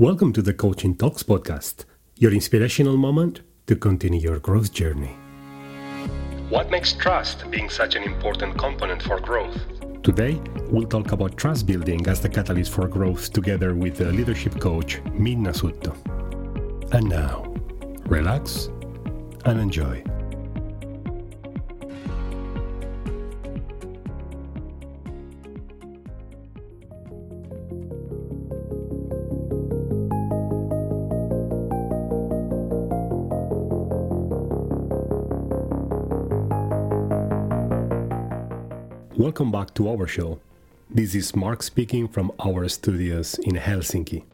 Welcome to the Coaching Talks podcast, your inspirational moment to continue your growth journey. What makes trust being such an important component for growth? Today, we'll talk about trust building as the catalyst for growth together with the leadership coach Minna Sutto. And now, relax and enjoy. Back to our show. This is Mark speaking from our studios in Helsinki.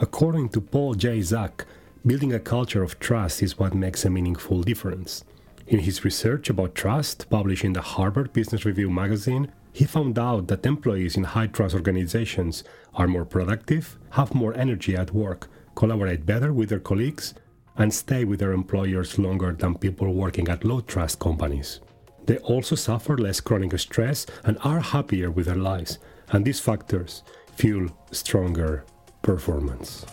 According to Paul J. Zak, building a culture of trust is what makes a meaningful difference. In his research about trust, published in the Harvard Business Review magazine, he found out that employees in high trust organizations are more productive, have more energy at work, collaborate better with their colleagues, and stay with their employers longer than people working at low trust companies. They also suffer less chronic stress and are happier with their lives, and these factors fuel stronger performance.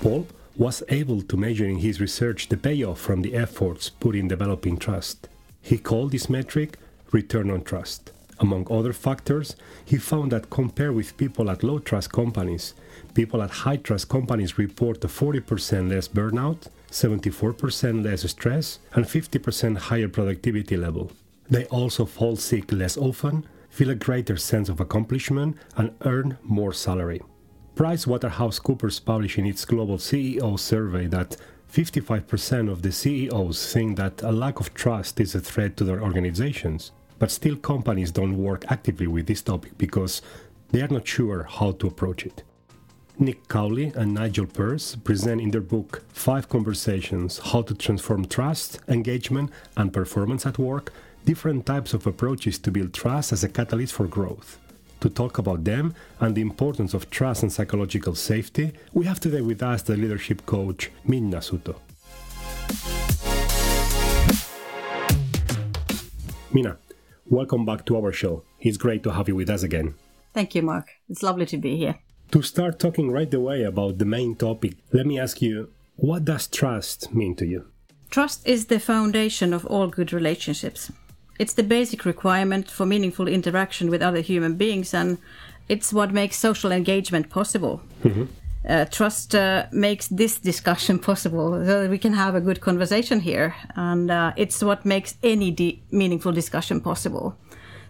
Paul was able to measure in his research the payoff from the efforts put in developing trust. He called this metric return on trust. Among other factors, he found that compared with people at low trust companies, people at high trust companies report a 40% less burnout, 74% less stress, and 50% higher productivity level. They also fall sick less often, feel a greater sense of accomplishment, and earn more salary. PricewaterhouseCoopers published in its global CEO survey that 55% of the CEOs think that a lack of trust is a threat to their organizations, but still companies don't work actively with this topic because they are not sure how to approach it. Nick Cowley and Nigel Purse present in their book Five Conversations How to Transform Trust, Engagement, and Performance at Work different types of approaches to build trust as a catalyst for growth. To talk about them and the importance of trust and psychological safety, we have today with us the leadership coach Minna Sutto. Minna, welcome back to our show. It's great to have you with us again. Thank you, Mark. It's lovely to be here. To start talking right away about the main topic, let me ask you what does trust mean to you? Trust is the foundation of all good relationships. It's the basic requirement for meaningful interaction with other human beings, and it's what makes social engagement possible. Mm-hmm. Uh, trust uh, makes this discussion possible so that we can have a good conversation here, and uh, it's what makes any de- meaningful discussion possible.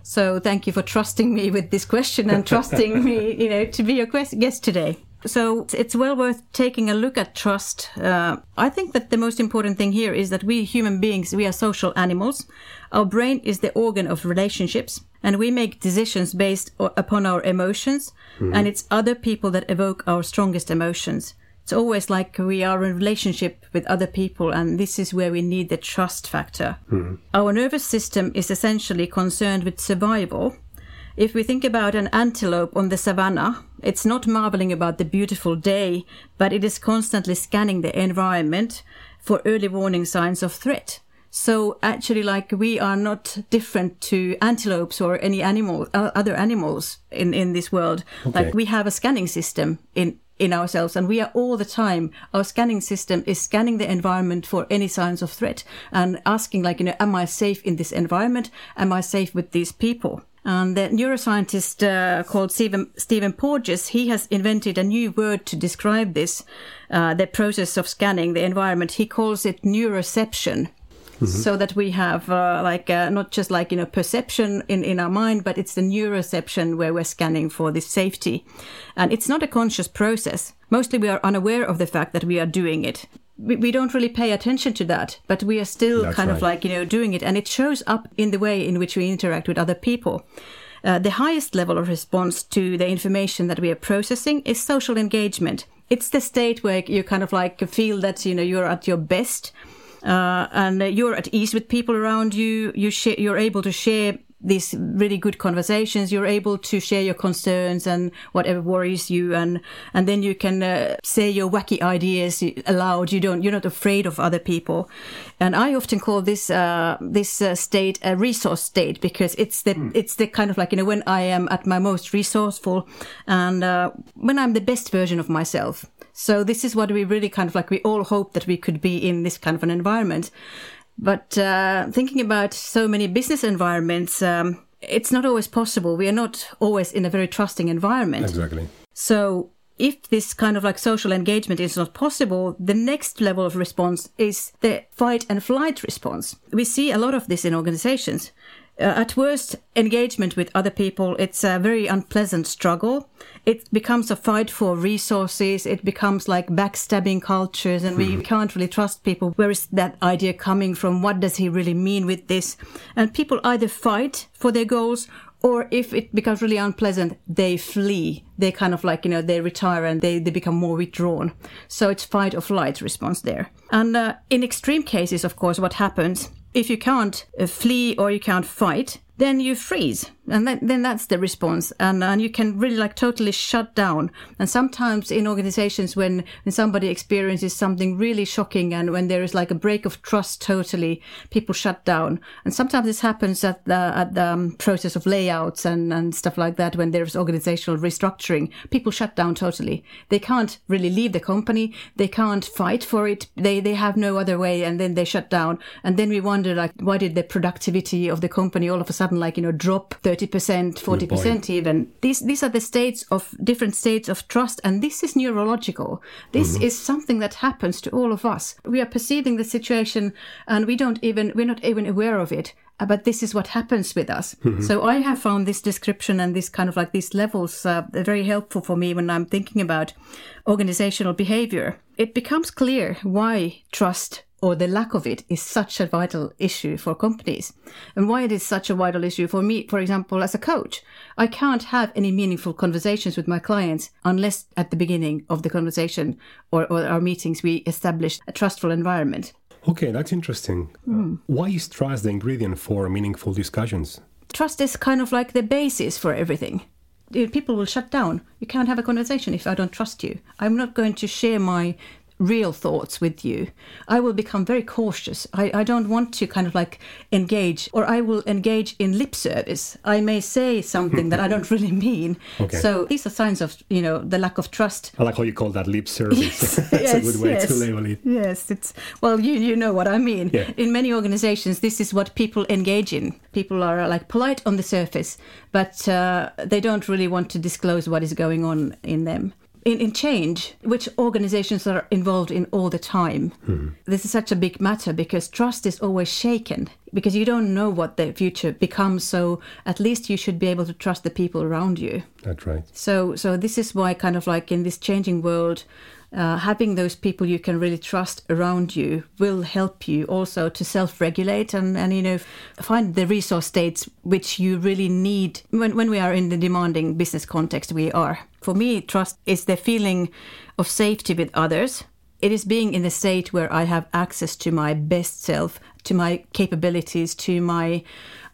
So thank you for trusting me with this question and trusting me, you know, to be your guest today. So it's well worth taking a look at trust. Uh, I think that the most important thing here is that we human beings, we are social animals. Our brain is the organ of relationships and we make decisions based upon our emotions mm-hmm. and it's other people that evoke our strongest emotions it's always like we are in relationship with other people and this is where we need the trust factor mm-hmm. our nervous system is essentially concerned with survival if we think about an antelope on the savannah it's not marveling about the beautiful day but it is constantly scanning the environment for early warning signs of threat so actually, like we are not different to antelopes or any animal, uh, other animals in in this world. Okay. Like we have a scanning system in in ourselves and we are all the time our scanning system is scanning the environment for any signs of threat and asking like you know am i safe in this environment am i safe with these people and the neuroscientist uh, called Stephen, Stephen Porges, he has invented a new word to describe this, uh, the process of scanning the environment. He calls it neuroception. Mm-hmm. so that we have uh, like uh, not just like you know perception in in our mind but it's the neuroception where we're scanning for this safety. And it's not a conscious process. Mostly we are unaware of the fact that we are doing it. We, we don't really pay attention to that but we are still That's kind right. of like you know doing it. And it shows up in the way in which we interact with other people. Uh, the highest level of response to the information that we are processing is social engagement. It's the state where you kind of like feel that you know you're at your best uh, and you're at ease with people around you. You you're able to share these really good conversations. You're able to share your concerns and whatever worries you, and and then you can uh, say your wacky ideas aloud. You don't. You're not afraid of other people. And I often call this uh, this uh, state a resource state because it's the mm. it's the kind of like you know when I am at my most resourceful and uh, when I'm the best version of myself. So this is what we really kind of like we all hope that we could be in this kind of an environment. But uh, thinking about so many business environments, um, it's not always possible. We are not always in a very trusting environment. Exactly. So if this kind of like social engagement is not possible, the next level of response is the fight and flight response. We see a lot of this in organizations. Uh, at worst, engagement with other people, it's a very unpleasant struggle. It becomes a fight for resources. It becomes like backstabbing cultures and we hmm. can't really trust people. Where is that idea coming from? What does he really mean with this? And people either fight for their goals or if it becomes really unpleasant, they flee. They kind of like, you know, they retire and they, they become more withdrawn. So it's fight or flight response there. And uh, in extreme cases, of course, what happens if you can't uh, flee or you can't fight, then you freeze. And then, then that's the response. And, and you can really like totally shut down. And sometimes in organizations when, when somebody experiences something really shocking and when there is like a break of trust totally people shut down. And sometimes this happens at the at the um, process of layouts and and stuff like that when there's organizational restructuring. People shut down totally. They can't really leave the company. They can't fight for it. They they have no other way and then they shut down. And then we wonder like why did the productivity of the company all of a sudden like you know drop 30 30%, 40% even. These, these are the states of different states of trust. And this is neurological. This mm-hmm. is something that happens to all of us. We are perceiving the situation and we don't even, we're not even aware of it uh, but this is what happens with us. Mm-hmm. So I have found this description and this kind of like these levels uh, very helpful for me when I'm thinking about organizational behavior. It becomes clear why trust or the lack of it is such a vital issue for companies. And why it is such a vital issue for me, for example, as a coach. I can't have any meaningful conversations with my clients unless at the beginning of the conversation or, or our meetings we establish a trustful environment. Okay, that's interesting. Mm. Why is trust the ingredient for meaningful discussions? Trust is kind of like the basis for everything people will shut down. You can't have a conversation if I don't trust you. I'm not going to share my real thoughts with you, I will become very cautious. I, I don't want to kind of like engage, or I will engage in lip service. I may say something that I don't really mean. Okay. So these are signs of, you know, the lack of trust. I like how you call that lip service. Yes, That's yes, a good way yes. to label it. Yes, it's, well, you, you know what I mean. Yeah. In many organizations, this is what people engage in. People are like polite on the surface, but uh, they don't really want to disclose what is going on in them in, in change, which organizations are involved in all the time. Mm-hmm. This is such a big matter because trust is always shaken because you don't know what the future becomes. So at least you should be able to trust the people around you. That's right. So so this is why kind of like in this changing world, uh, having those people you can really trust around you will help you also to self-regulate and, and you know find the resource states which you really need when, when we are in the demanding business context we are. For me trust is the feeling of safety with others. It is being in the state where i have access to my best self to my capabilities to my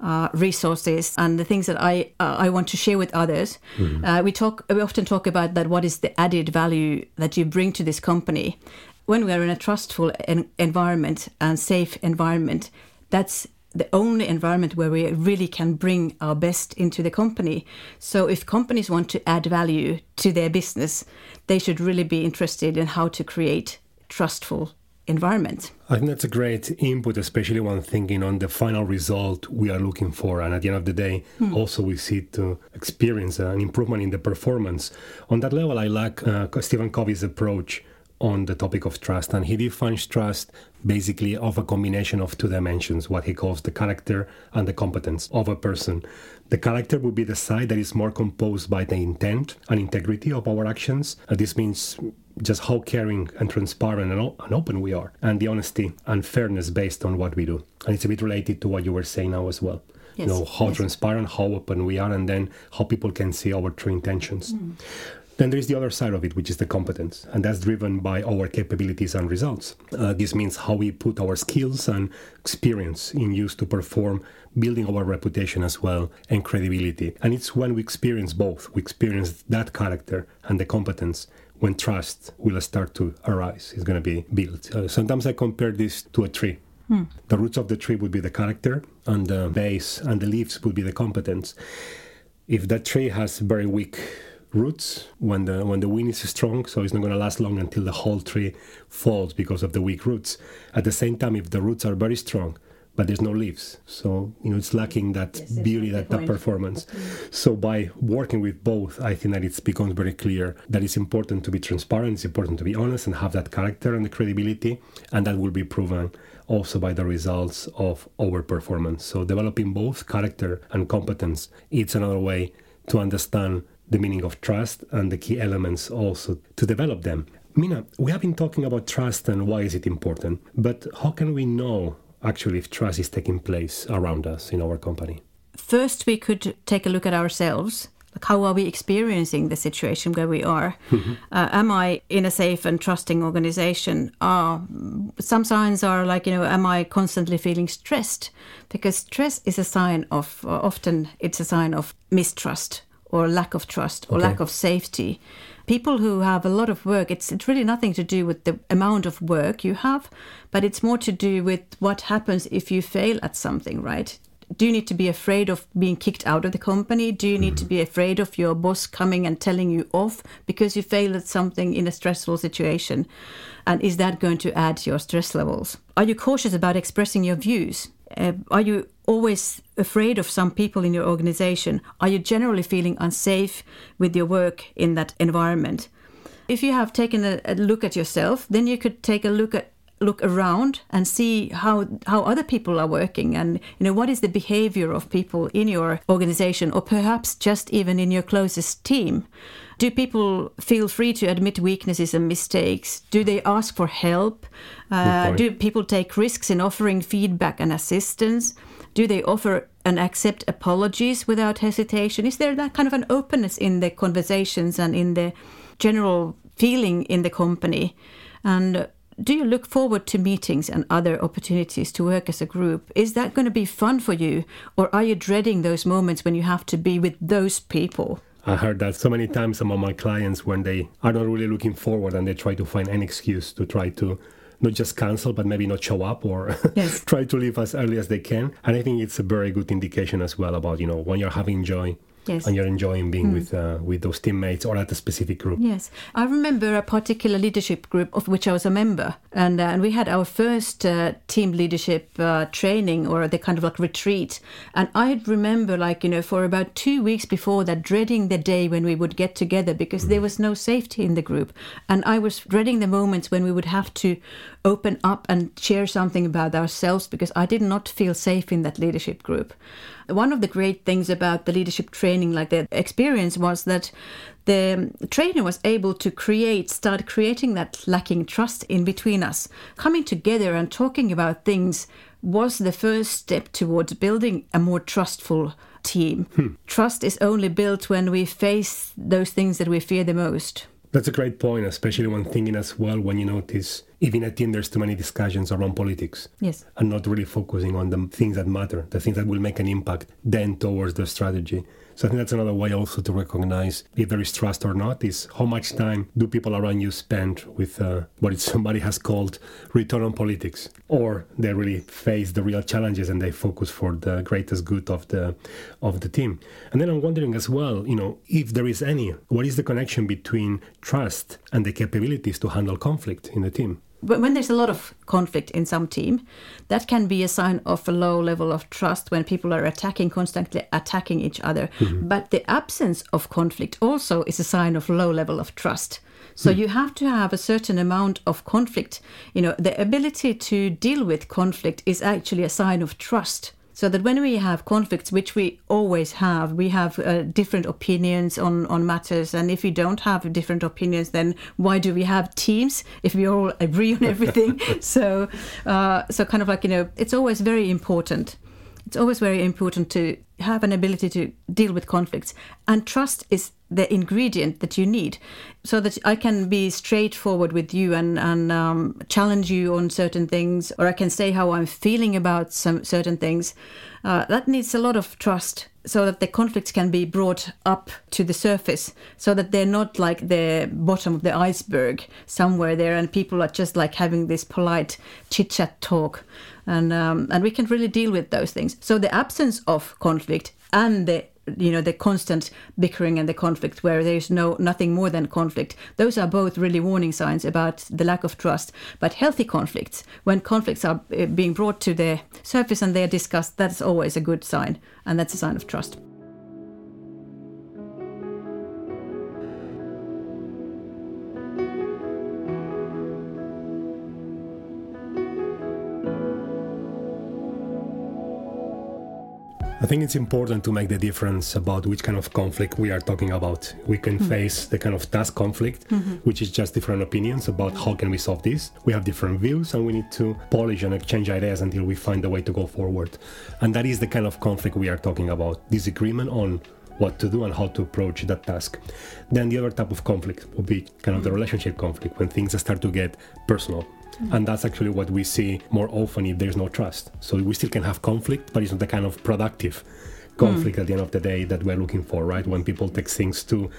uh, resources and the things that I uh, I want to share with others. Mm-hmm. Uh, we talk we often talk about that. What is the added value that you bring to this company? When we are in a trustful en- environment and safe environment, that's the only environment where we really can bring our best into the company. So if companies want to add value to their business, they should really be interested in how to create trustful environment. I think that's a great input, especially when thinking on the final result we are looking for. And at the end of the day, hmm. also we see to experience an improvement in the performance. On that level, I like uh, Stephen Covey's approach on the topic of trust. And he defines trust basically of a combination of two dimensions, what he calls the character and the competence of a person. The character would be the side that is more composed by the intent and integrity of our actions. And this means just how caring and transparent and, and, open we are, and the honesty and fairness based on what we do. And it's a bit related to what you were saying now as well. Yes. You know, how yes. transparent, how open we are, and then how people can see our true intentions. Mm. Then there is the other side of it, which is the competence, and that's driven by our capabilities and results. Uh, this means how we put our skills and experience in use to perform, building our reputation as well and credibility. And it's when we experience both, we experience that character and the competence when trust will start to arise, it's going to be built. Uh, sometimes I compare this to a tree. Hmm. The roots of the tree would be the character, and the base and the leaves would be the competence. If that tree has very weak roots when the when the wind is strong so it's not going to last long until the whole tree falls because of the weak roots at the same time if the roots are very strong but there's no leaves. So you know it's lacking that yes, beauty that, that performance. So by working with both i think that it becomes very clear that it's important to be transparent it's important to be honest and have that character and the credibility and that will be proven also by the results of our performance so developing both character and competence it's another way to understand the meaning of trust and the key elements also to develop them. Minna, we have been talking about trust and why is it important, but how can we know actually if trust is taking place around us in our company? First, we could take a look at ourselves. Like how are we experiencing the situation where we are? Uh, am I in a safe and trusting organization? Uh, some signs are like, you know, am I constantly feeling stressed? Because stress is a sign of, often it's a sign of mistrust or lack of trust or okay. lack of safety. People who have a lot of work, it's, it's really nothing to do with the amount of work you have, but it's more to do with what happens if you fail at something, right? do you need to be afraid of being kicked out of the company? Do you need to be afraid of your boss coming and telling you off because you failed at something in a stressful situation? And is that going to add to your stress levels? Are you cautious about expressing your views? Uh, are you always afraid of some people in your organization? Are you generally feeling unsafe with your work in that environment? If you have taken a, a look at yourself, then you could take a look at look around and see how how other people are working and you know what is the behavior of people in your organization or perhaps just even in your closest team do people feel free to admit weaknesses and mistakes? Do they ask for help? Uh, do people take risks in offering feedback and assistance? Do they offer and accept apologies without hesitation? Is there that kind of an openness in the conversations and in the general feeling in the company? And do you look forward to meetings and other opportunities to work as a group? Is that going to be fun for you? Or are you dreading those moments when you have to be with those people? I heard that so many times among my clients when they are not really looking forward and they try to find an excuse to try to not just cancel but maybe not show up or yes. try to leave as early as they can and i think it's a very good indication as well about you know when you're having joy Yes. And you're enjoying being mm. with uh, with those teammates or at a specific group. Yes, I remember a particular leadership group of which I was a member, and uh, and we had our first uh, team leadership uh, training or the kind of like retreat, and I remember like you know for about two weeks before that dreading the day when we would get together because mm. there was no safety in the group, and I was dreading the moments when we would have to open up and share something about ourselves because I did not feel safe in that leadership group. One of the great things about the leadership training, like the experience, was that the trainer was able to create, start creating that lacking trust in between us. Coming together and talking about things was the first step towards building a more trustful team. Hmm. Trust is only built when we face those things that we fear the most. That's a great point, especially when thinking as well when you notice even at team there's too many discussions around politics. Yes. And not really focusing on the things that matter, the things that will make an impact then towards the strategy. So I think that's another way also to recognize if there is trust or not is how much time do people around you spend with uh, what somebody has called return on politics, or they really face the real challenges and they focus for the greatest good of the of the team. And then I'm wondering as well, you know, if there is any, what is the connection between trust and the capabilities to handle conflict in the team? When there's a lot of conflict in some team, that can be a sign of a low level of trust when people are attacking, constantly attacking each other. Mm-hmm. But the absence of conflict also is a sign of low level of trust. So mm. you have to have a certain amount of conflict. You know, the ability to deal with conflict is actually a sign of trust so that when we have conflicts, which we always have, we have uh, different opinions on, on matters. And if we don't have different opinions, then why do we have teams if we all agree on everything? so, uh, so kind of like, you know, it's always very important. It's always very important to have an ability to deal with conflicts. And trust is the ingredient that you need so that I can be straightforward with you and, and um, challenge you on certain things, or I can say how I'm feeling about some certain things. Uh, that needs a lot of trust so that the conflicts can be brought up to the surface so that they're not like the bottom of the iceberg somewhere there and people are just like having this polite chit chat talk and um, and we can really deal with those things. So the absence of conflict and the you know the constant bickering and the conflict where there's no nothing more than conflict those are both really warning signs about the lack of trust. But healthy conflicts when conflicts are uh, being brought to the surface and they're discussed that's always a good sign. And that's a sign of trust I think it's important to make the difference about which kind of conflict we are talking about. We can mm-hmm. face the kind of task conflict, mm-hmm. which is just different opinions about how can we solve this. We have different views and we need to polish and exchange ideas until we find a way to go forward. And that is the kind of conflict we are talking about. Disagreement on what to do and how to approach that task. Then the other type of conflict would be kind of the mm-hmm. relationship conflict when things start to get personal Mm-hmm. And that's actually what we see more often if there's no trust. So we still can have conflict, but it's not the kind of productive conflict mm. at the end of the day that we're looking for, right? When people take things too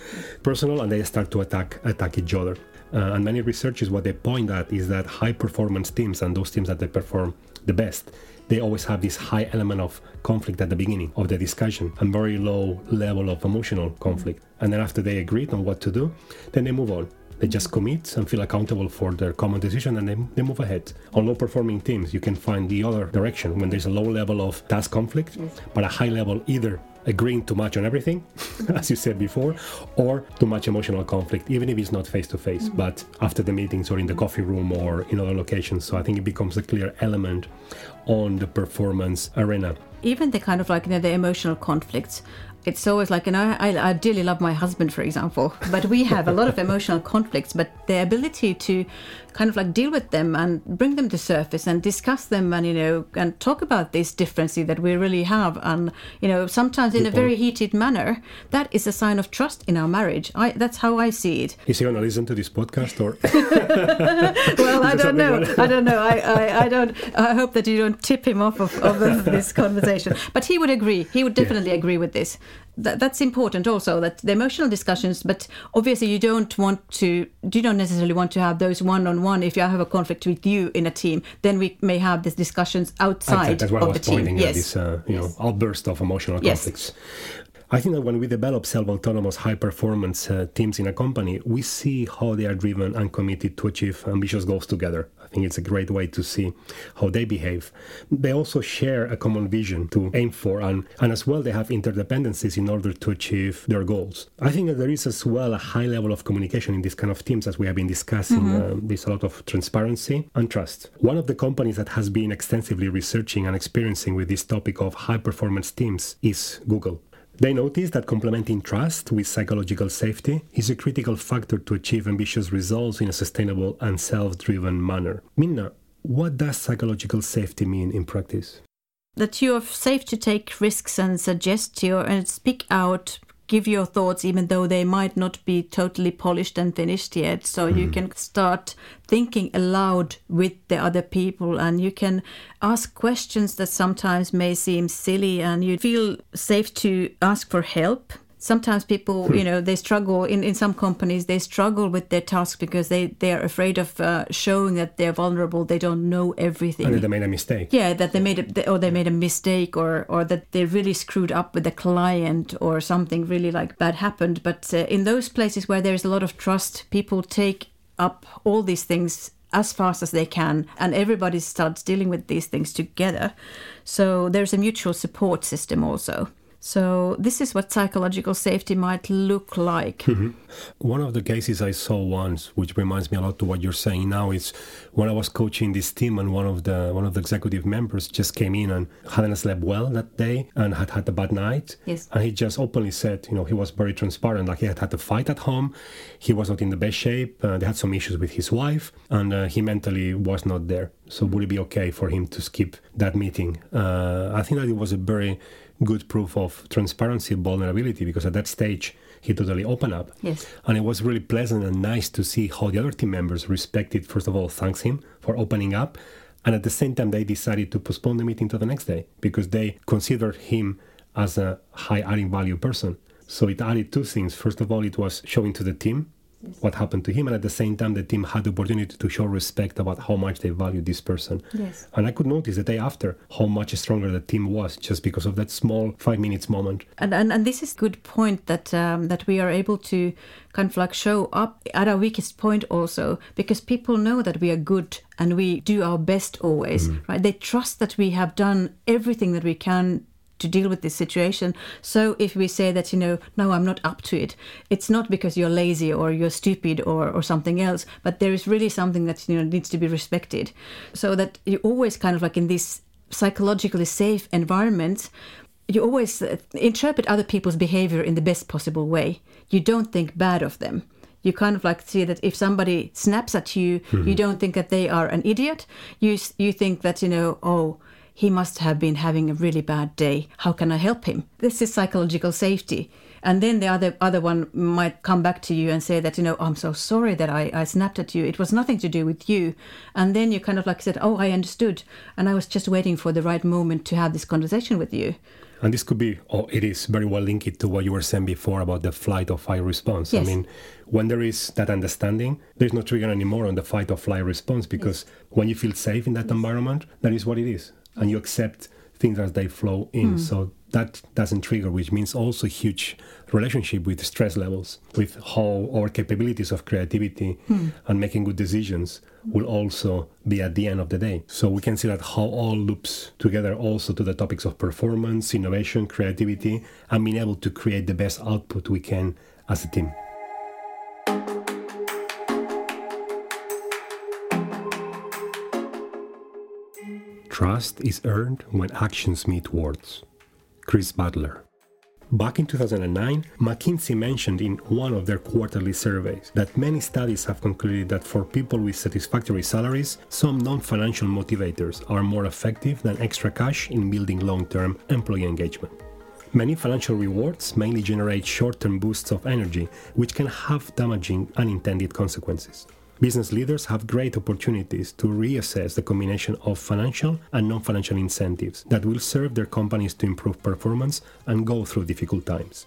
personal and they start to attack attack each other. Uh, and many researchers, what they point at is that high performance teams and those teams that they perform the best, they always have this high element of conflict at the beginning of the discussion and very low level of emotional conflict. And then after they agreed on what to do, then they move on. They just commit and feel accountable for their common decision and they, they move ahead. On low performing teams, you can find the other direction when there's a low level of task conflict, but a high level either agreeing too much on everything, as you said before, or too much emotional conflict, even if it's not face to face, mm-hmm. but after the meetings or in the coffee room or in other locations. So I think it becomes a clear element on the performance arena. Even the kind of like you know, the emotional conflicts it's always like, and I, I, I dearly love my husband, for example, but we have a lot of emotional conflicts. But the ability to kind of like deal with them and bring them to surface and discuss them and, you know, and talk about this differences that we really have. And, you know, sometimes in a very heated manner, that is a sign of trust in our marriage. I, that's how I see it. Is he going to listen to this podcast or? well, I don't know. I don't know. I, I, I, don't, I hope that you don't tip him off of, of this conversation. But he would agree. He would definitely yeah. agree with this that, that's important also that the emotional discussions but obviously you don't want to you don't necessarily want to have those one-on-one if you have a conflict with you in a team then we may have these discussions outside that's what of I was the pointing team at, yes. this uh, you yes. know outburst of emotional conflicts yes. I think that when we develop self autonomous, high performance uh, teams in a company, we see how they are driven and committed to achieve ambitious goals together. I think it's a great way to see how they behave. They also share a common vision to aim for, and, and as well, they have interdependencies in order to achieve their goals. I think that there is as well a high level of communication in these kind of teams, as we have been discussing. Mm-hmm. Uh, there's a lot of transparency and trust. One of the companies that has been extensively researching and experiencing with this topic of high performance teams is Google. They notice that complementing trust with psychological safety is a critical factor to achieve ambitious results in a sustainable and self driven manner. Minna, what does psychological safety mean in practice? That you are safe to take risks and suggest your and speak out give your thoughts even though they might not be totally polished and finished yet so mm. you can start thinking aloud with the other people and you can ask questions that sometimes may seem silly and you feel safe to ask for help sometimes people hmm. you know they struggle in, in some companies they struggle with their task because they they are afraid of uh, showing that they're vulnerable. They don't know everything. Or they made a mistake. Yeah that they made a or they made a mistake or or that they really screwed up with a client or something really like bad happened. But uh, in those places where there's a lot of trust people take up all these things as fast as they can and everybody starts dealing with these things together. So there's a mutual support system also so, this is what psychological safety might look like. Mm-hmm. One of the cases I saw once, which reminds me a lot to what you're saying now, is when I was coaching this team, and one of the one of the executive members just came in and hadn't slept well that day and had had a bad night. Yes. And he just openly said, you know, he was very transparent. Like he had had a fight at home, he was not in the best shape. Uh, they had some issues with his wife, and uh, he mentally was not there. So would it be okay for him to skip that meeting? Uh, I think that it was a very good proof of transparency, vulnerability, because at that stage he totally opened up. Yes. And it was really pleasant and nice to see how the other team members respected, first of all, thanks him for opening up. And at the same time, they decided to postpone the meeting to the next day because they considered him as a high adding value person. So it added two things. First of all, it was showing to the team what happened to him, and at the same time, the team had the opportunity to show respect about how much they valued this person. Yes. And I could notice the day after how much stronger the team was just because of that small five minutes moment. And, and, and this is good point that um, that we are able to kind of like show up at our weakest point also because people know that we are good and we do our best always right they trust that we have done everything that we can to deal with this situation. So if we say that, you know, no, I'm not up to it, it's not because you're lazy or you're stupid or, or something else, but there is really something that, you know, needs to be respected. So that you always kind of like in this psychologically safe environment, you always uh, interpret other people's behavior in the best possible way. You don't think bad of them. You kind of like see that if somebody snaps at you, you don't think that they are an idiot. You you think that you know, oh, he must have been having a really bad day. How can I help him? This is psychological safety. And then the other other one might come back to you and say that, you know, I'm so sorry that I, I snapped at you. It was nothing to do with you. And then you kind of like said, Oh, I understood. And I was just waiting for the right moment to have this conversation with you. And this could be, or it is very well linked to what you were saying before about the flight or fight response. Yes. I mean, when there is that understanding, there's no trigger anymore on the fight or flight response because when you feel safe in that environment, that is what it is. And you accept things as they flow in. Hmm. So that doesn't trigger, which means also huge relationship with stress levels, with how our capabilities of creativity hmm. and making good decisions will also be at the end of the day. So we can see that how all loops together also to the topics of performance, innovation, creativity, and being able to create the best output we can as a team. Trust is earned when actions meet words. Chris Butler. Back in 2009, McKinsey mentioned in one of their quarterly surveys that many studies have concluded that for people with satisfactory salaries, some non financial motivators are more effective than extra cash in building long term employee engagement. Many financial rewards mainly generate short term boosts of energy, which can have damaging unintended consequences. Business leaders have great opportunities to reassess the combination of financial and non financial incentives that will serve their companies to improve performance and go through difficult times.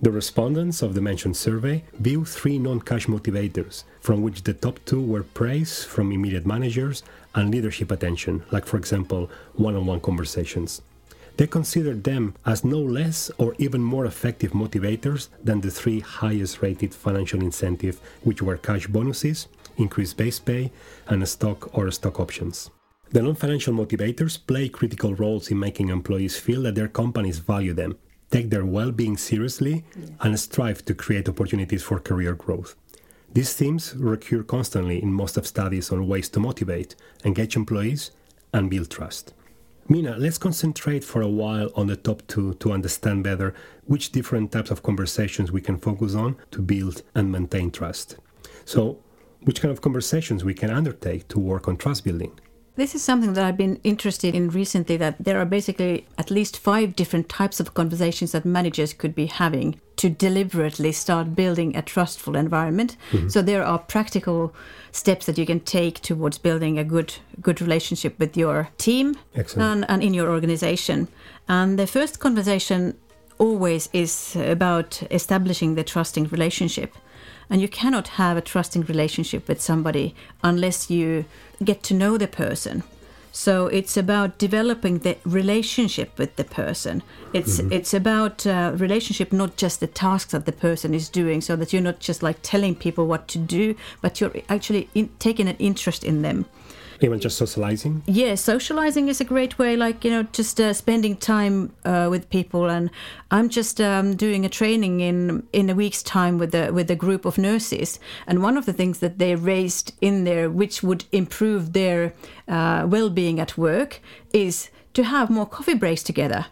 The respondents of the mentioned survey view three non cash motivators, from which the top two were praise from immediate managers and leadership attention, like, for example, one on one conversations. They considered them as no less or even more effective motivators than the three highest rated financial incentives, which were cash bonuses, increased base pay, and stock or stock options. The non financial motivators play critical roles in making employees feel that their companies value them, take their well being seriously, and strive to create opportunities for career growth. These themes recur constantly in most of studies on ways to motivate, engage employees, and build trust. Minna, let's concentrate for a while on the top two to understand better which different types of conversations we can focus on to build and maintain trust. So, which kind of conversations we can undertake to work on trust building? This is something that I've been interested in recently that there are basically at least five different types of conversations that managers could be having to deliberately start building a trustful environment. Mm-hmm. So there are practical steps that you can take towards building a good good relationship with your team and, and in your organization. And the first conversation always is about establishing the trusting relationship. And you cannot have a trusting relationship with somebody unless you get to know the person. So it's about developing the relationship with the person. It's it's about uh, relationship, not just the tasks that the person is doing. So that you're not just like telling people what to do, but you're actually in, taking an interest in them. Even just socializing? Yeah, socializing is a great way, like, you know, just uh, spending time uh, with people. And I'm just um, doing a training in in a week's time with a, with a group of nurses. And one of the things that they raised in there, which would improve their uh, well being at work, is to have more coffee breaks together.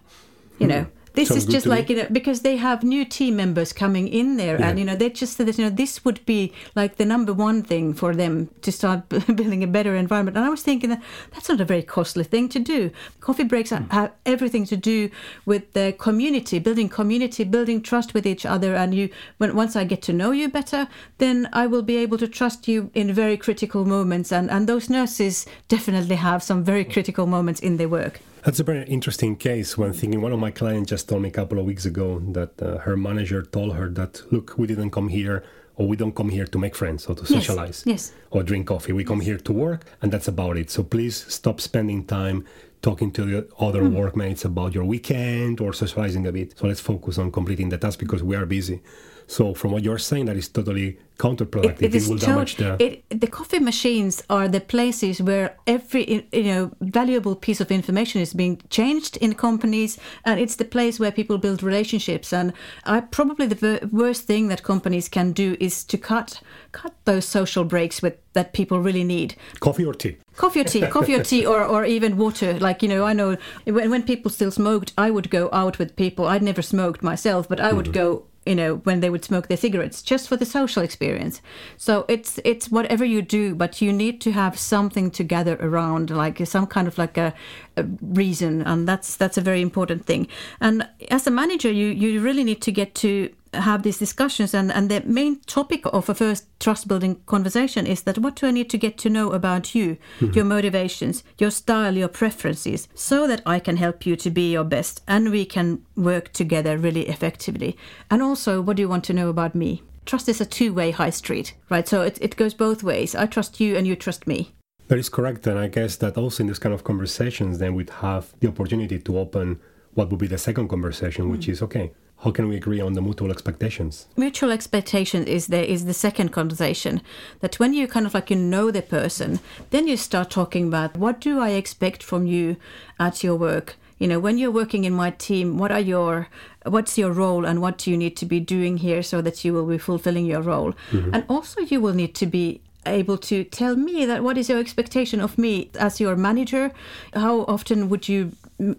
You know, this Sounds is just to me. like you know because they have new team members coming in there Yeah. and you know they just said that you know this would be like the number one thing for them to start building a better environment and i was thinking that that's not a very costly thing to do coffee breaks Hmm. ha- have everything to do with the community building community building trust with each other and you when once i get to know you better then i will be able to trust you in very critical moments and and those nurses definitely have some very critical moments in their work That's a very interesting case when thinking one of my clients just told me a couple of weeks ago that uh, her manager told her that, look, we didn't come here or we don't come here to make friends or to Yes, socialize yes. or drink coffee. We come here to work and that's about it. So please stop spending time talking to the other Hmm. workmates about your weekend or socializing a bit. So let's focus on completing the task because we are busy. So from what you're saying, that is totally counterproductive. It, it is will tot- damage the... it, the coffee machines are the places where every you know valuable piece of information is being changed in companies, and it's the place where people build relationships. And I probably the worst thing that companies can do is to cut cut those social breaks with that people really need. Coffee or tea? Coffee or tea, coffee or tea, or, or even water. Like, you know, I know when, when people still smoked, I would go out with people. I'd never smoked myself, but I would mm-hmm. go, you know, when they would smoke their cigarettes just for the social experience. So it's it's whatever you do, but you need to have something to gather around, like some kind of like a, a reason, and that's that's a very important thing. And as a manager, you you really need to get to have these discussions and, and the main topic of a first trust building conversation is that what do I need to get to know about you, mm-hmm. your motivations, your style, your preferences, so that I can help you to be your best and we can work together really effectively. And also, what do you want to know about me? Trust is a two way high street, right? So it, it goes both ways. I trust you and you trust me. That is correct. And I guess that also in this kind of conversations, then we'd have the opportunity to open what would be the second conversation, which mm. is okay, how can we agree on the mutual expectations? mutual expectation is the is the second conversation that when you kind of like you know the person then you start talking about what do i expect from you at your work? You know when you're working in my team what are your what's your role and what do you need to be doing here so that you will be fulfilling your role? Mm-hmm. And also you will need to be able to tell me that what is your expectation of me as your manager? How often would you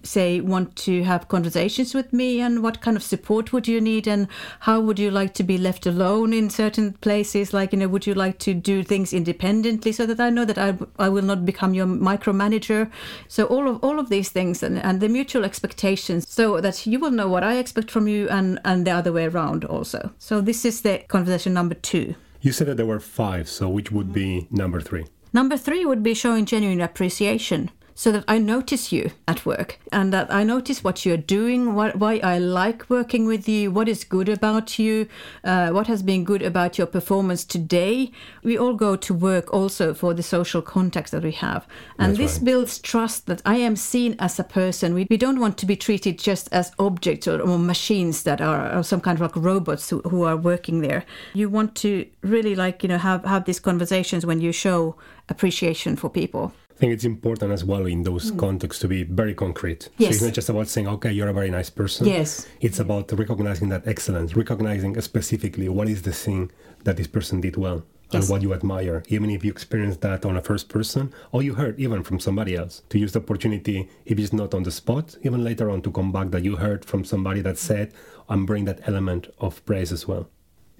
say want to have conversations with me and what kind of support would you need and how would you like to be left alone in certain places like you know would you like to do things independently so that i know that i, I will not become your micromanager so all of all of these things and, and the mutual expectations so that you will know what i expect from you and and the other way around also so this is the conversation number two You said that there were five, so which would be number three? Number three would be showing genuine appreciation. So that I notice you at work and that I notice what you're doing, what, why I like working with you, what is good about you, uh, what has been good about your performance today. We all go to work also for the social context that we have. And That's this right. builds trust that I am seen as a person. We, we don't want to be treated just as objects or, or machines that are or some kind of like robots who, who are working there. You want to really like, you know, have, have these conversations when you show appreciation for people. I think it's important as well in those mm. contexts to be very concrete. Yes. So it's not just about saying, okay, you're a very nice person. Yes. It's about recognizing that excellence, recognizing specifically what is the thing that this person did well and what you admire, even if you experience that on a first person or you heard even from somebody else. To use the opportunity, if it's not on the spot, even later on to come back that you heard from somebody that said, and bring that element of praise as well.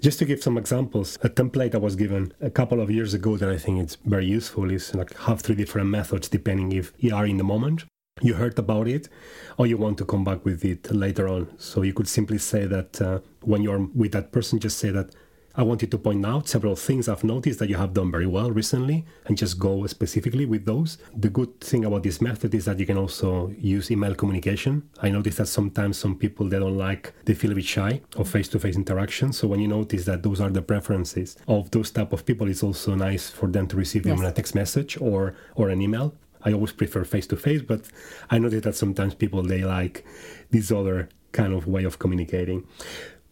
Just to give some examples, a template I was given a couple of years ago that I think it's very useful is like have three different methods depending if you are in the moment, you heard about it, or you want to come back with it later on. So you could simply say that uh, when you're with that person, just say that I wanted to point out several things I've noticed that you have done very well recently and just go specifically with those. The good thing about this method is that you can also use email communication. I noticed that sometimes some people they don't like they feel a bit shy of face-to-face interaction. So when you notice that those are the preferences of those type of people, it's also nice for them to receive them Yes. in a text message or or an email. I always prefer face to face, but I noticed that sometimes people they like this other kind of way of communicating.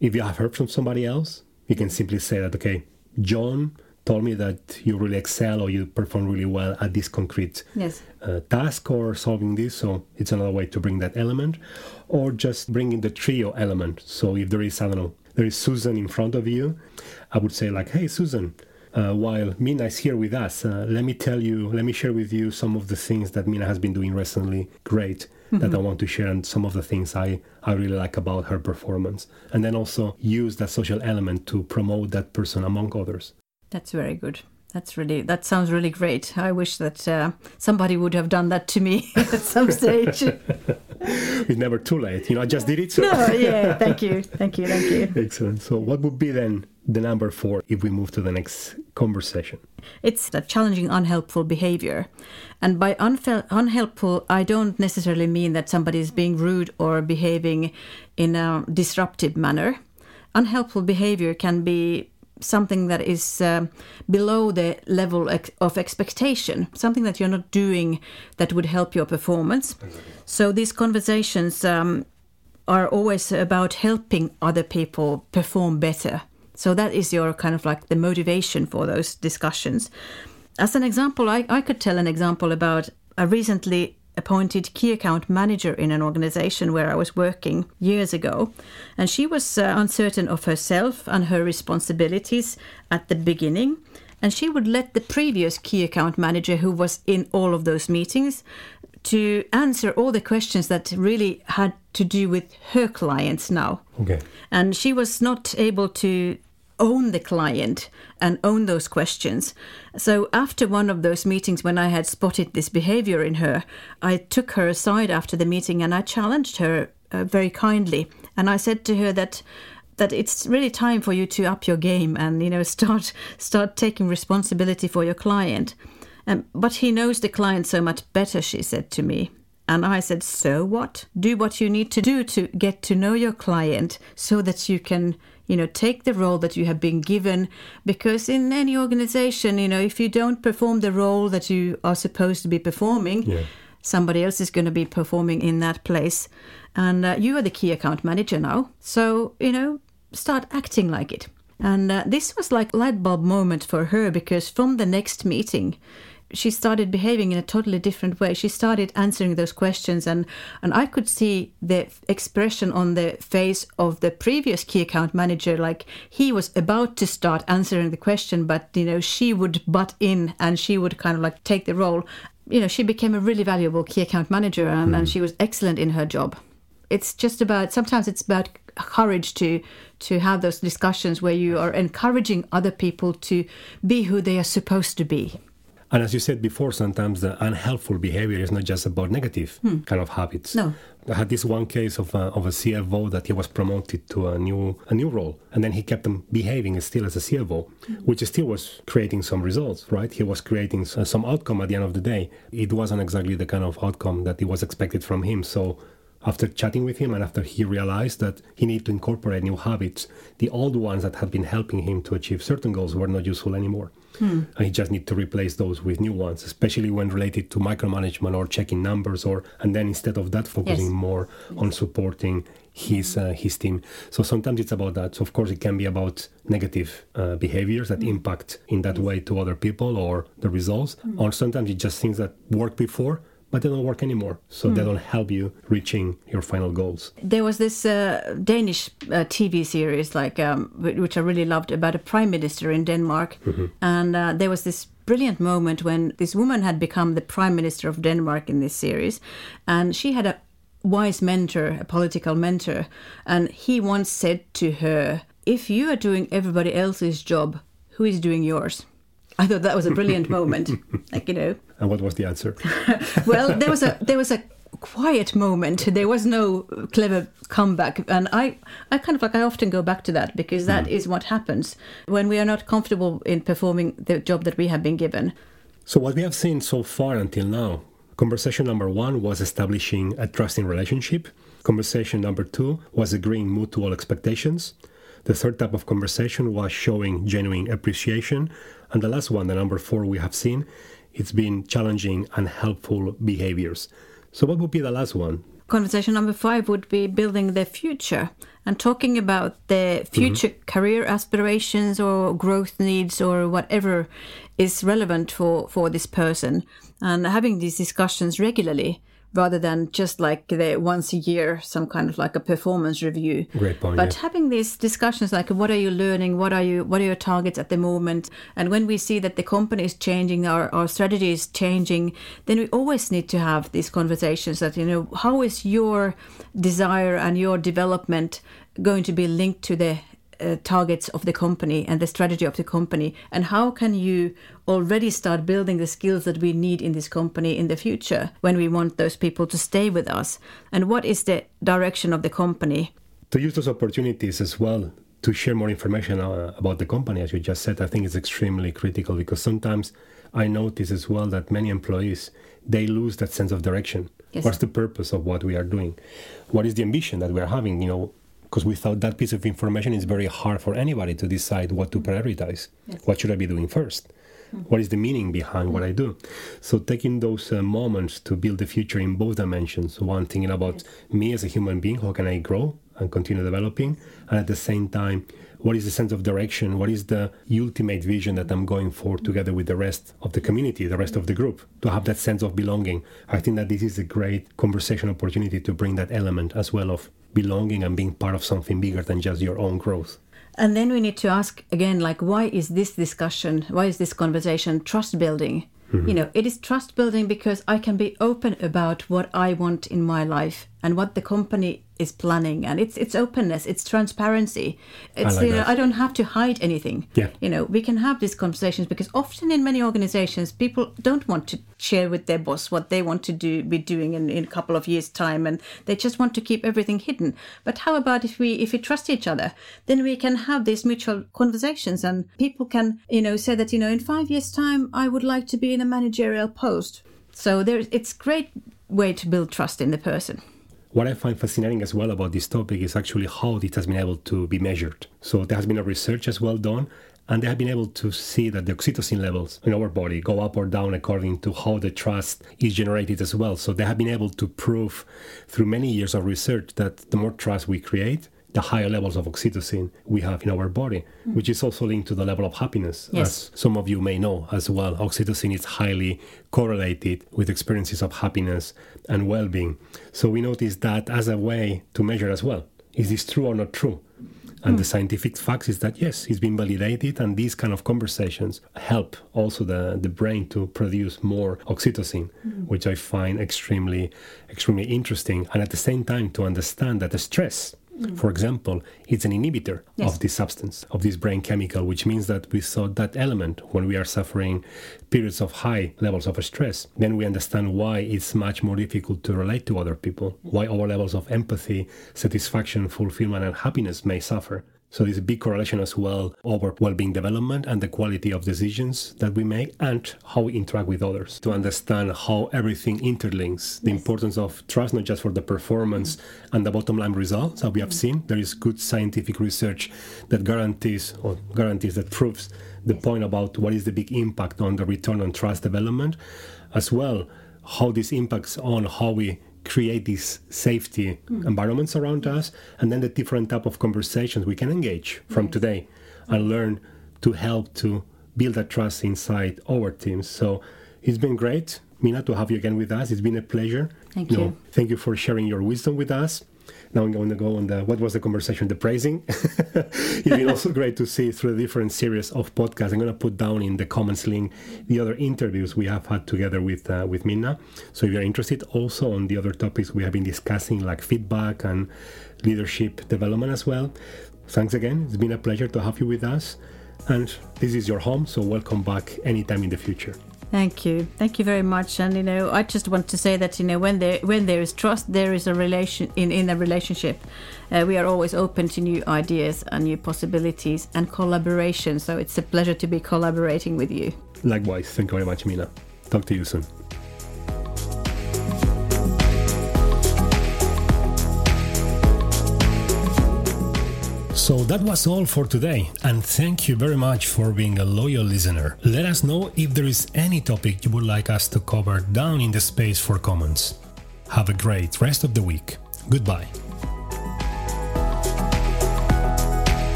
If you have heard from somebody else, you can simply say that, okay, John told me that you really excel or you perform really well at this concrete Yes. uh, task or solving this. So it's another way to bring that element, or just bringing the trio element. So if there is, I don't know, there is Susan in front of you, I would say like, hey Susan, uh, while Minna is here with us, uh, let me tell you, let me share with you some of the things that Minna has been doing recently. Great. That I want to share and some of the things I, I really like about her performance. And then also use that social element to promote that person among others. That's very good. That's really that sounds really great. I wish that uh, somebody would have done that to me at some stage. it's never too late. You know, I just did it. So. No, yeah, thank you, thank you, thank you. Excellent. So, what would be then the number four if we move to the next conversation? It's a challenging unhelpful behavior. And by unfel- unhelpful, I don't necessarily mean that somebody is being rude or behaving in a disruptive manner. Unhelpful behavior can be something that is uh, below the level ex- of expectation, something that you're not doing that would help your performance. So these conversations um, are always about helping other people perform better. So that is your kind of like the motivation for those discussions. As an example, I, I could tell an example about a recently appointed key account manager in an organization where I was working years ago. And she was uh, uncertain of herself and her responsibilities at the beginning. And she would let the previous key account manager, who was in all of those meetings, to answer all the questions that really had to do with her clients now. Okay. And she was not able to own the client and own those questions. So, after one of those meetings, when I had spotted this behavior in her, I took her aside after the meeting and I challenged her uh, very kindly. And I said to her that that it's really time for you to up your game and you know start start taking responsibility for your client. Um, but he knows the client so much better, she said to me. And I said, So what? Do what you need to do to get to know your client so that you can you know take the role that you have been given because in any organization you know if you don't perform the role that you are supposed to be performing yeah. somebody else is going to be performing in that place. And uh, you are the key account manager now. So you know start acting like it. And uh, this was like light bulb moment for her because from the next meeting she started behaving in a totally different way. She started answering those questions, and, and I could see the expression on the face of the previous key account manager, like he was about to start answering the question, but you know she would butt in and she would kind of like take the role. You know, she became a really valuable key account manager, and, mm. and she was excellent in her job. It's just about sometimes it's about courage to to have those discussions where you are encouraging other people to be who they are supposed to be. And as you said before, sometimes the unhelpful behavior is not just about negative hmm. kind of habits. No. I had this one case of a, of a CFO that he was promoted to a new a new role, and then he kept on behaving still as a CFO, mm-hmm. which still was creating some results, right? He was creating some outcome at the end of the day. It wasn't exactly the kind of outcome that it was expected from him. So after chatting with him and after he realized that he needed to incorporate new habits, the old ones that had been helping him to achieve certain goals were not useful anymore. Hmm. And he just need to replace those with new ones, especially when related to micromanagement or checking numbers, or and then instead of that, focusing yes. more on supporting his uh, his team. So sometimes it's about that. So of course, it can be about negative uh, behaviors that mm. impact in that way to other people or the results, mm. or sometimes it's just things that worked before but they don't work anymore. So mm. they hmm. don't help you reaching your final goals. There was this uh, Danish uh, TV series, like um, which I really loved, about a prime minister in Denmark, mm-hmm. and uh, there was this brilliant moment when this woman had become the prime minister of Denmark in this series, and she had a wise mentor, a political mentor, and he once said to her, "If you are doing everybody else's job, who is doing yours?" I thought that was a brilliant moment. Like you know. And what was the answer? well, there was a there was a quiet moment. There was no clever comeback, and I I kind of like I often go back to that because that mm. is what happens when we are not comfortable in performing the job that we have been given. So what we have seen so far until now, conversation number one was establishing a trusting relationship. Conversation number two was agreeing mutual expectations. The third type of conversation was showing genuine appreciation. And the last one, the number four we have seen, it's been challenging and helpful behaviors. So, what would be the last one? Conversation number five would be building the future and talking about the future mm-hmm. career aspirations or growth needs or whatever is relevant for, for this person and having these discussions regularly rather than just like the once a year, some kind of like a performance review. Great point. But yeah. having these discussions like what are you learning, what are you what are your targets at the moment? And when we see that the company is changing, our, our strategy is changing, then we always need to have these conversations that, you know, how is your desire and your development going to be linked to the uh, targets of the company and the strategy of the company and how can you already start building the skills that we need in this company in the future when we want those people to stay with us? And what is the direction of the company? To use those opportunities as well to share more information uh, about the company as you just said i think is extremely critical because sometimes i notice as well that many employees they lose that sense of direction. Yes. what's the purpose of what we are doing? What is the ambition that we are having? You know because without that piece of information it's very hard for anybody to decide what to prioritize. What should i be doing 1st What is the meaning behind what i do? So taking those uh, moments to build the future in both dimensions one thinking about me as a human being how can i grow and continue developing and at the same time what is the sense of direction? What is the ultimate vision that i'm going for together with the rest of the community the rest of the group to have that sense of belonging? I think that this is a great conversation opportunity to bring that element as well of belonging and being part of something bigger than just your own growth. And then we need to ask again like why is this discussion why is this conversation trust building? Mm-hmm. You know it is trust building because i can be open about what i want in my life and what the company is planning and it's it's openness it's transparency. It's like you know that. i don't have to hide anything. Yeah. you know we can have these conversations because often in many organizations people don't want to share with their boss what they want to do be doing in, in a couple of years time and they just want to keep everything hidden. But how about if we if we trust each other? Then we can have these mutual conversations and people can you know say that you know in five years time i would like to be in a managerial post. So there it's great way to build trust in the person What I find fascinating as well about this topic is actually how it has been able to be measured. So there has been a research as well done, and they have been able to see that the oxytocin levels in our body go up or down according to how the trust is generated as well. So they have been able to prove through many years of research that the more trust we create, the higher levels of oxytocin we have in our body, hmm. which is also linked to the level of happiness. Yes. As some of you may know as well, oxytocin is highly correlated with experiences of happiness and well being. So we notice that as a way to measure as well. Is this true or not true? And hmm. the scientific facts is that yes, it's been validated, and these kind of conversations help also the, the brain to produce more oxytocin, hmm. which I find extremely, extremely interesting. And at the same time, to understand that the stress, for example, it's an inhibitor Yes. of this substance, of this brain chemical, which means that we saw that element when we are suffering periods of high levels of stress. Then we understand why it's much more difficult to relate to other people, why our levels of empathy, satisfaction, fulfillment, and happiness may suffer. So there's a big correlation as well over well-being development and the quality of decisions that we make and how we interact with others to understand how everything interlinks. The importance of trust not just for the performance and the bottom line results that we have mm. seen. There is good scientific research that guarantees or guarantees that proves the point about what is the big impact on the return on trust development, as well how this impacts on how we create these safety mm-hmm. environments around mm-hmm. us and then the different type of conversations we can engage from today and learn to help to build that trust inside our teams so it's been great Minna to have you again with us. It's been a pleasure. Thank know, you. thank you for sharing your wisdom with us now I'm going to go on the what was the conversation, the praising. it's been also great to see through the different series of podcasts. I'm going to put down in the comments link the other interviews we have had together with uh, with Minna. So if you're interested also on the other topics we have been discussing, like feedback and leadership development as well. Thanks again. It's been a pleasure to have you with us. And this is your home, so welcome back anytime in the future. Thank you, thank you very much. And you know, I just want to say that you know, when there when there is trust, there is a relation in in a relationship. Uh, we are always open to new ideas and new possibilities and collaboration. So it's a pleasure to be collaborating with you. Likewise, thank you very much, Minna. Talk to you soon. So that was all for today, and thank you very much for being a loyal listener. Let us know if there is any topic you would like us to cover down in the space for comments. Have a great rest of the week. Goodbye.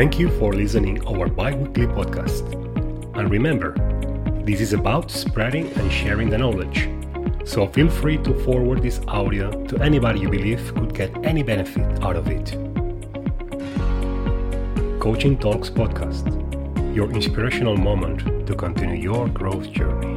Thank you for listening our bi-weekly podcast. And remember, this is about spreading and sharing the knowledge. So feel free to forward this audio to anybody you believe could get any benefit out of it. Coaching Talks Podcast, your inspirational moment to continue your growth journey.